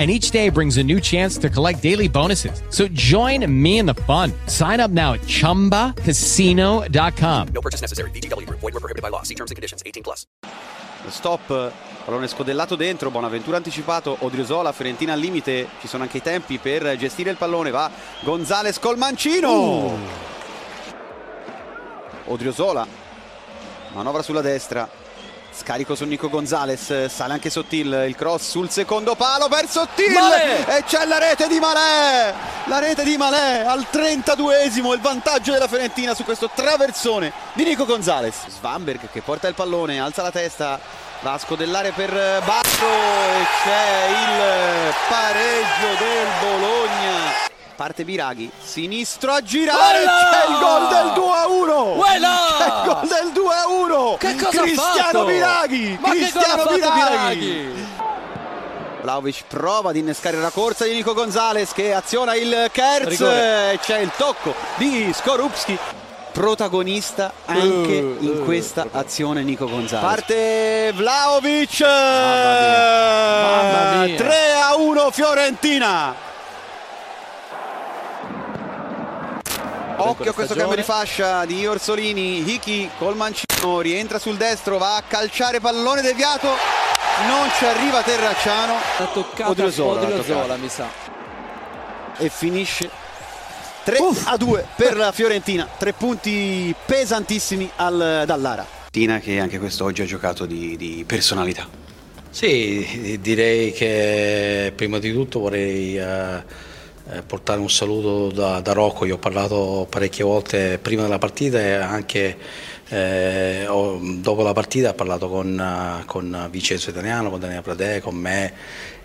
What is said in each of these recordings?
And each day brings a new chance to collect daily bonuses. So join me in the fun. Sign up now at chumbacasino.com. No purchase necessary. VGW Group. Void were prohibited by law. See terms and conditions. 18 plus. Stop, pallone scodellato dentro, Bonaventura anticipato, Odriozola, Fiorentina al limite, ci sono anche i tempi per gestire il pallone, va Gonzales col mancino! Odriozola, manovra sulla destra, scarico su Nico Gonzales, sale anche Sottil, il cross sul secondo palo per Sottil Malè! e c'è la rete di Malè, la rete di Malè al 32esimo, il vantaggio della Fiorentina su questo traversone di Nico Gonzales. Svanberg che porta il pallone, alza la testa, va a scodellare per Basso e c'è il pareggio del Bologna. Parte Biraghi, sinistro a girare, Quella! c'è il gol del 2 a 1! Quella! Gol del 2 a 1! Che cosa Cristiano! Ma che Cristiano! Biraghi? Vlaovic prova ad innescare la corsa di Nico Gonzalez che aziona il Kerz e c'è il tocco di Skorupski protagonista anche Uh, in uh, questa azione Nico Gonzalez parte Vlaovic Mamma mia. 3 a 1 Fiorentina Occhio a questo cambio di fascia di Orsolini, Hiki col mancino rientra sul destro, va a calciare pallone deviato, non ci arriva Terracciano. Ha toccato Odriozola, Odriozola, mi sa. e finisce 3 a 2 per la Fiorentina, tre punti pesantissimi al, dall'Ara. Tina che anche quest'oggi ha giocato di, di personalità. Sì, direi che prima di tutto vorrei eh, portare un saluto da, da Rocco, io ho parlato parecchie volte prima della partita e anche eh, dopo la partita ho parlato con, eh, con Vincenzo Italiano, con Daniele Pradè, con me,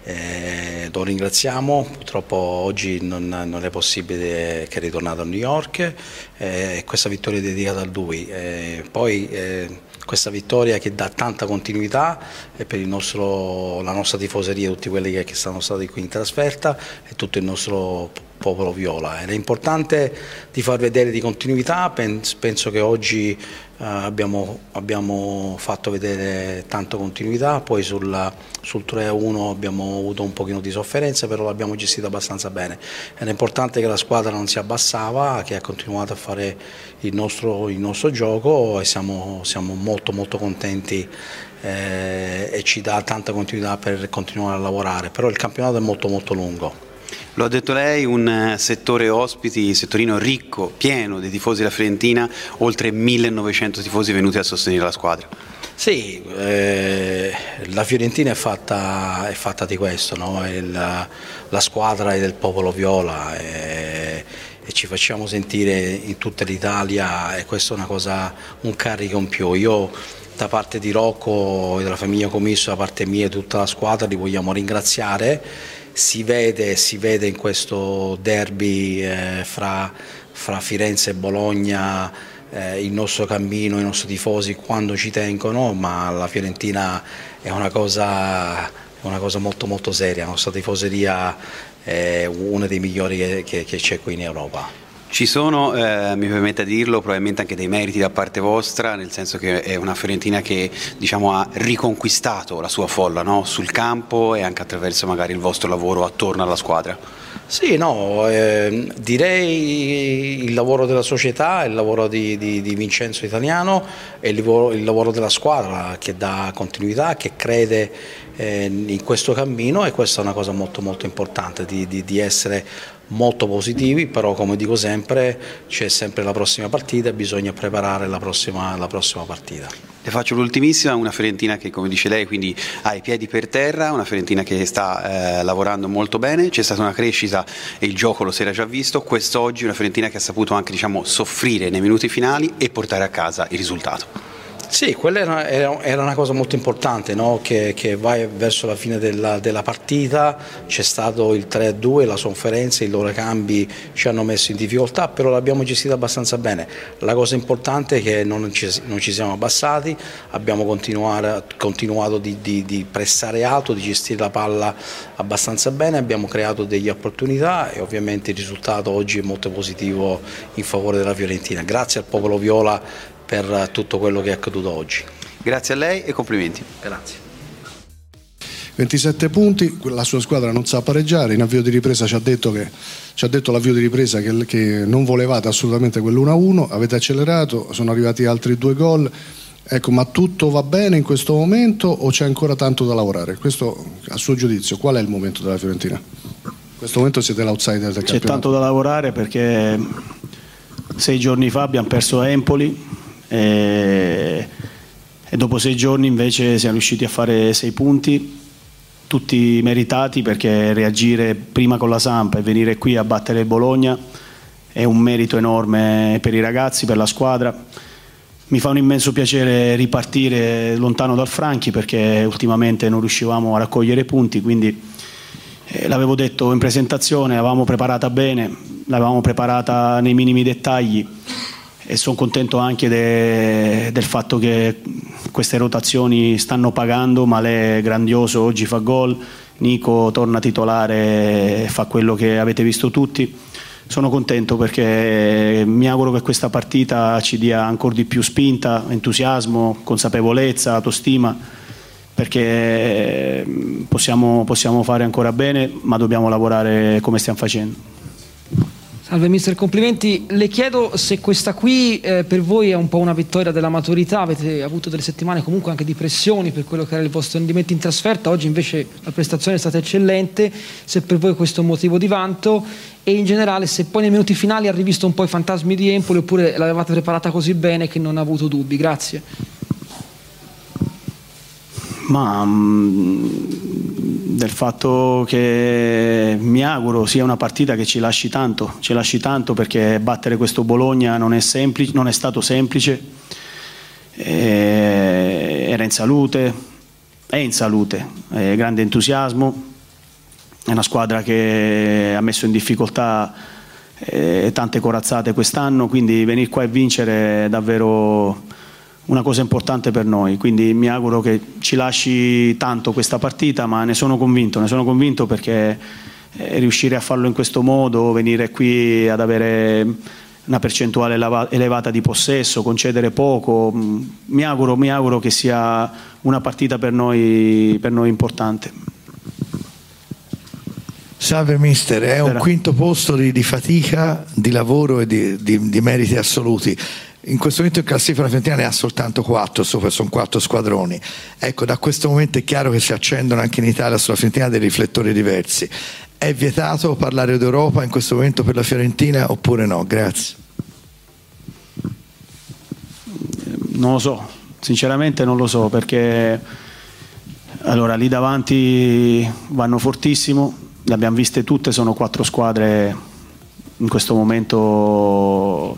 eh, lo ringraziamo, purtroppo oggi non, non è possibile che è ritornato a New York. Eh, e questa vittoria è dedicata a lui. Eh, poi eh, questa vittoria che dà tanta continuità e per nostro- la nostra tifoseria, tutti quelli che, che sono stati qui in trasferta e tutto il nostro popolo viola. È importante di far vedere di continuità, Pens- penso che oggi eh, abbiamo, abbiamo fatto vedere tanta continuità, poi sulla- sul 3-1 abbiamo avuto un pochino di sofferenza, però l'abbiamo gestito abbastanza bene. È importante che la squadra non si abbassava, che ha continuato a fare il nostro, il nostro gioco e siamo, siamo molto molto contenti eh, e ci dà tanta continuità per continuare a lavorare, però il campionato è molto molto lungo. Lo ha detto lei, un eh, settore ospiti, settorino ricco, pieno di tifosi della Fiorentina, oltre 1900 tifosi venuti a sostenere la squadra. Sì, eh, la Fiorentina è fatta, è fatta di questo, no? È la, squadra è del popolo viola e, e ci facciamo sentire in tutta l'Italia e questo è una cosa, un carico in più. Io da parte di Rocco e della famiglia Commisso, da parte mia e tutta la squadra li vogliamo ringraziare. Si vede, si vede in questo derby eh, fra, fra Firenze e Bologna eh, il nostro cammino, i nostri tifosi quando ci tengono, ma la Fiorentina è una cosa, è una cosa molto molto seria, la nostra tifoseria è una dei migliori che, c'è qui in Europa. Ci sono, eh, mi permette di dirlo, probabilmente anche dei meriti da parte vostra, nel senso che è una Fiorentina che diciamo, ha riconquistato la sua folla no? sul campo e anche attraverso magari il vostro lavoro attorno alla squadra. Sì, no, ehm, direi il lavoro della società, il lavoro di, di- di Vincenzo Italiano e il lavoro, il lavoro della squadra che dà continuità, che crede eh, in questo cammino e questa è una cosa molto molto importante, di, di- di essere molto positivi, però come dico sempre c'è sempre la prossima partita e bisogna preparare la prossima, la prossima partita. Le faccio l'ultimissima, una Fiorentina che come dice lei quindi ha i piedi per terra, una Fiorentina che sta eh, lavorando molto bene, c'è stata una crescita e il gioco lo si era già visto, quest'oggi una Fiorentina che ha saputo anche diciamo, soffrire nei minuti finali e portare a casa il risultato. Sì, quella era, una cosa molto importante, no? che, che, vai verso la fine della, della partita, c'è stato il 3-2, la sofferenza, i loro cambi ci hanno messo in difficoltà, però l'abbiamo gestita abbastanza bene. La cosa importante è che non ci, non ci siamo abbassati, abbiamo continuato di, di, di pressare alto, di gestire la palla abbastanza bene, abbiamo creato delle opportunità e ovviamente il risultato oggi è molto positivo in favore della Fiorentina. Grazie al popolo Viola per tutto quello che è accaduto oggi. Grazie a lei e complimenti. Grazie. 27 punti, la sua squadra non sa pareggiare, in avvio di ripresa ci ha detto, che, ci ha detto l'avvio di ripresa che, che non volevate assolutamente quell'1-1, avete accelerato, sono arrivati altri due gol, ecco, ma tutto va bene in questo momento o c'è ancora tanto da lavorare? Questo a suo giudizio, qual è il momento della Fiorentina? In questo momento siete l'outsider del campionato. C'è tanto da lavorare perché sei giorni fa abbiamo perso Empoli, e, e dopo sei giorni invece siamo riusciti a fare sei punti tutti meritati perché reagire prima con la Sampa e venire qui a battere il Bologna è un merito enorme per i ragazzi, per la squadra. Mi fa un immenso piacere ripartire lontano dal Franchi perché ultimamente non riuscivamo a raccogliere punti, quindi eh, l'avevo detto in presentazione, l'avevamo preparata bene, l'avevamo preparata nei minimi dettagli e sono contento anche de, del fatto che queste rotazioni stanno pagando, Malè è grandioso, oggi fa gol, Nico torna titolare e fa quello che avete visto tutti. Sono contento perché mi auguro che questa partita ci dia ancora di più spinta, entusiasmo, consapevolezza, autostima, perché possiamo, possiamo fare ancora bene, ma dobbiamo lavorare come stiamo facendo. Salve mister, complimenti. Le chiedo se questa qui eh, per voi è un po' una vittoria della maturità, avete avuto delle settimane comunque anche di pressioni per quello che era il vostro rendimento in trasferta, oggi invece la prestazione è stata eccellente, se per voi questo è un motivo di vanto e in generale se poi nei minuti finali ha rivisto un po' i fantasmi di Empoli oppure l'avevate preparata così bene che non ha avuto dubbi. Grazie. Ma mm, del fatto che mi auguro sia una partita che ci lasci tanto, ci lasci tanto perché battere questo Bologna non è, semplice, non è stato semplice, eh, era in salute, è in salute, è grande entusiasmo, è una squadra che ha messo in difficoltà eh, tante corazzate quest'anno, quindi venire qua e vincere è davvero una cosa importante per noi, quindi mi auguro che ci lasci tanto questa partita, ma ne sono convinto, ne sono convinto perché eh, riuscire a farlo in questo modo, venire qui ad avere una percentuale elevata di possesso, concedere poco, mm, mi auguro, mi auguro che sia una partita per noi, per noi importante. Salve mister, è un quinto posto di, di fatica, di lavoro e di, di, di meriti assoluti in questo momento in classifica la Fiorentina ne ha soltanto quattro, sono quattro squadroni. Ecco, da questo momento è chiaro che si accendono anche in Italia sulla Fiorentina dei riflettori diversi. È vietato parlare d'Europa in questo momento per la Fiorentina oppure no? Grazie. Non lo so, sinceramente non lo so perché allora lì davanti vanno fortissimo, le abbiamo viste tutte, sono quattro squadre in questo momento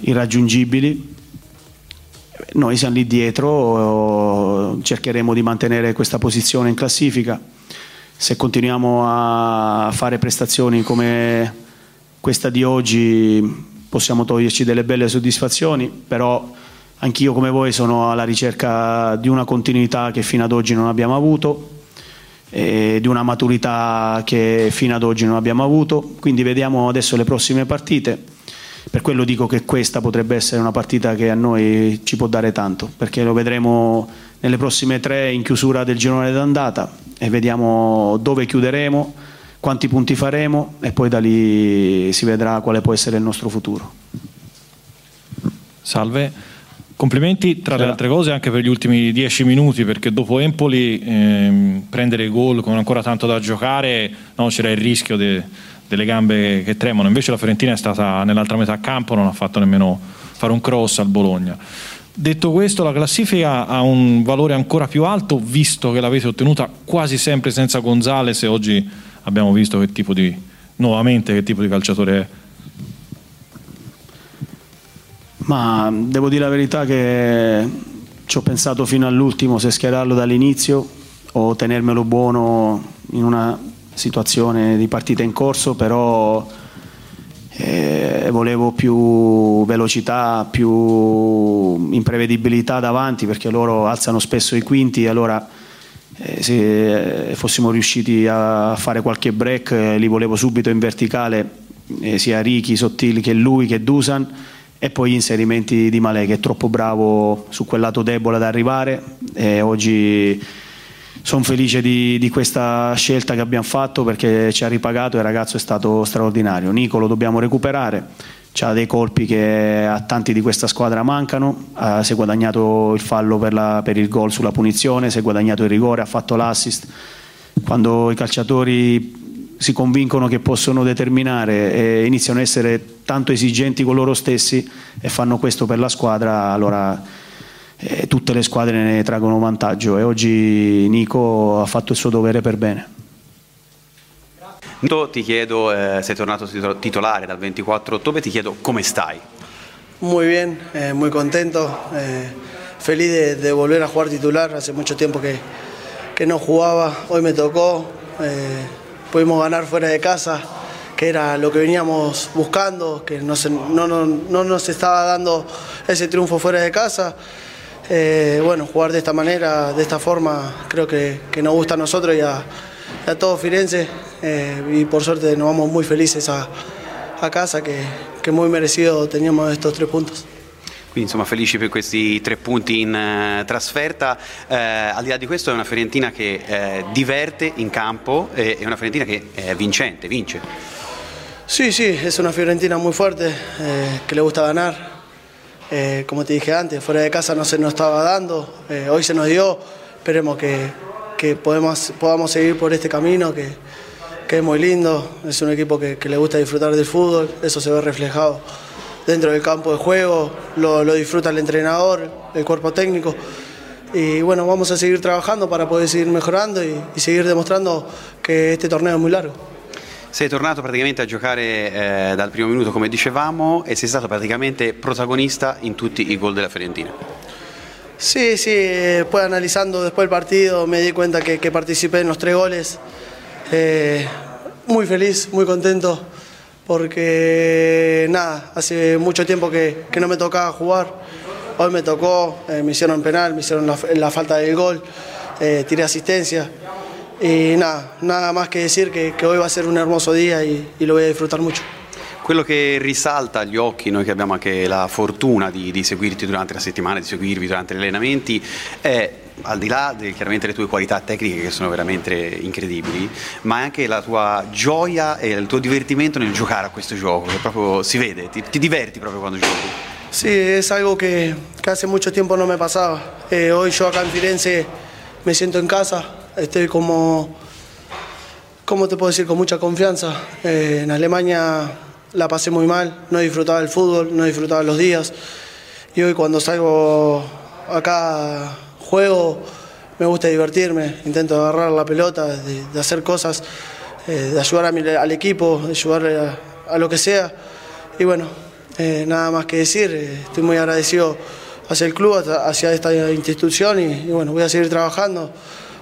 irraggiungibili. Noi siamo lì dietro, cercheremo di mantenere questa posizione in classifica. Se continuiamo a fare prestazioni come questa di oggi possiamo toglierci delle belle soddisfazioni, però anch'io come voi sono alla ricerca di una continuità che fino ad oggi non abbiamo avuto di una maturità che fino ad oggi non abbiamo avuto, quindi vediamo adesso le prossime partite per quello dico che questa potrebbe essere una partita che a noi ci può dare tanto, perché lo vedremo nelle prossime tre in chiusura del girone d'andata e vediamo dove chiuderemo, quanti punti faremo e poi da lì si vedrà quale può essere il nostro futuro. Salve, complimenti tra le altre cose anche per gli ultimi dieci minuti perché dopo Empoli ehm, prendere gol con ancora tanto da giocare no, c'era il rischio di delle gambe che tremano, invece la Fiorentina è stata nell'altra metà campo, non ha fatto nemmeno fare un cross al Bologna. Detto questo, la classifica ha un valore ancora più alto, visto che l'avete ottenuta quasi sempre senza Gonzales e oggi abbiamo visto che tipo di, nuovamente che tipo di calciatore è. Ma devo dire la verità che ci ho pensato fino all'ultimo se schierarlo dall'inizio o tenermelo buono in una situazione di partita in corso, però eh, volevo più velocità, più imprevedibilità davanti perché loro alzano spesso i quinti, allora eh, se fossimo riusciti a fare qualche break eh, li volevo subito in verticale, eh, sia Ricky, Sottili che lui che Dusan e poi gli inserimenti di Malè che è troppo bravo su quel lato debole ad arrivare e oggi sono felice di, di, questa scelta che abbiamo fatto perché ci ha ripagato e il ragazzo è stato straordinario. Nico lo dobbiamo recuperare, ha dei colpi che a tanti di questa squadra mancano, uh, si è guadagnato il fallo per, la, per il gol sulla punizione, si è guadagnato il rigore, ha fatto l'assist. Quando i calciatori si convincono che possono determinare e iniziano a essere tanto esigenti con loro stessi e fanno questo per la squadra, allora eh, tutte le squadre ne traggono vantaggio e oggi Nico ha fatto il suo dovere per bene. Ti chiedo, eh, sei tornato titolare dal 24 ottobre, ti chiedo come stai? Muy bien, eh, muy contento, eh, feliz de, de, volver a jugar titular, hace mucho tiempo que, que no jugaba, hoy me tocó, eh, pudimos ganar fuera de casa, que era lo que veníamos buscando, que no, se, no, no, no nos estaba dando ese triunfo fuera de casa. Eh, bueno, jugar de esta manera, de esta forma, creo que, que nos gusta a nosotros y a, a todos Firenze. Eh, y por suerte nos vamos muy felices a, a casa, che, che muy merecido teníamos estos tre punti. Quindi insomma felici per questi tre punti in uh, trasferta. Uh, al di là di questo è una Fiorentina che uh, diverte in campo, è una Fiorentina che è vincente, vince. Sì, sì, è una Fiorentina muy fuerte, che le gusta ganar. Eh, como te dije antes, fuera de casa no se nos estaba dando, eh, hoy se nos dio, esperemos que, que podemos, podamos seguir por este camino, que, que, es muy lindo, es un equipo que, le gusta disfrutar del fútbol, eso se ve reflejado dentro del campo de juego, lo, lo disfruta el entrenador, el cuerpo técnico. Y bueno, vamos a seguir trabajando para poder seguir mejorando y seguir demostrando que este torneo es muy largo. Sei tornato praticamente a giocare eh, dal primo minuto come dicevamo e sei stato praticamente protagonista in tutti i gol della Fiorentina. Sí, sí, poi analizando después el partido me di cuenta que, participé en los tres goles. Eh, muy feliz, muy contento porque nada, hace mucho tiempo que, no me tocaba jugar. Hoy me tocó, eh, me hicieron penal, me hicieron la, la falta del gol, eh, tiré asistencia. Y nada, nada más que decir que, que hoy va a ser un hermoso día y, y, lo voy a disfrutar mucho. Quello che risalta agli occhi, noi che abbiamo anche la fortuna di, di seguirti durante la settimana, di seguirvi durante gli allenamenti, è al di là di chiaramente le tue qualità tecniche che sono veramente incredibili, ma anche la tua gioia e il tuo divertimento nel giocare a questo gioco, che proprio si vede, ti, ti diverti proprio quando giochi. Sí, es algo que, que hace mucho tiempo no me pasaba. Eh, hoy yo acá en Firenze me siento en casa, estoy como, ¿cómo te puedo decir? Con mucha confianza. Eh, en Alemania la pasé muy mal, no disfrutaba el fútbol, no disfrutaba los días. Y hoy cuando salgo acá, juego, me gusta divertirme, intento agarrar la pelota, de, hacer cosas, eh, de ayudar a mi, al equipo, de ayudar a, a, lo que sea. Y bueno, eh, nada más que decir, eh, estoy muy agradecido hacia el club, hacia esta institución y, y bueno, voy a seguir trabajando.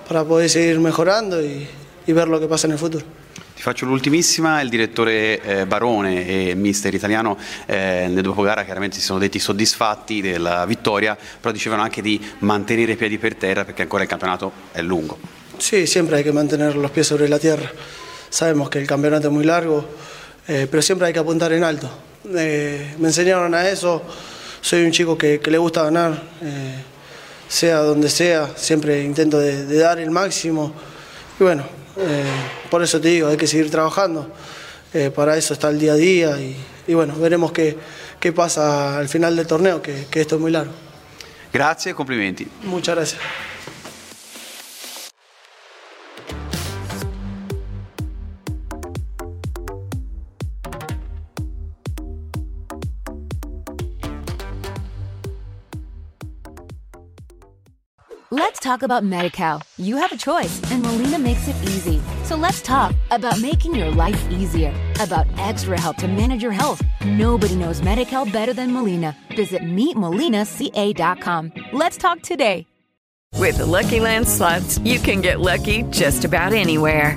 Para poter seguire migliorando e, e vedere lo che passa nel futuro. Ti faccio l'ultimissima, il direttore eh, Barone e mister italiano eh, nel dopoguara chiaramente si sono detti soddisfatti della vittoria, però dicevano anche di mantenere i piedi per terra perché ancora il campionato è lungo. Sí, siempre hay que mantener los pies sobre la tierra. Sabemos que el campeonato es muy largo, eh, pero siempre hay que apuntar en alto. Eh, me enseñaron a eso, soy un chico que, que le gusta ganar. Eh, sea donde sea, siempre intento de, de dar el máximo. Y bueno, eh, por eso te digo, hay que seguir trabajando. Eh, para eso está el día a día y, y bueno, veremos qué, qué, pasa al final del torneo, que, que esto es muy largo. Grazie e complimenti. Muchas gracias. Let's talk about MediCal. You have a choice, and Molina makes it easy. So let's talk about making your life easier, about extra help to manage your health. Nobody knows Medi-Cal better than Molina. Visit meetmolinaca.com. Let's talk today. With the Lucky Land slots, you can get lucky just about anywhere.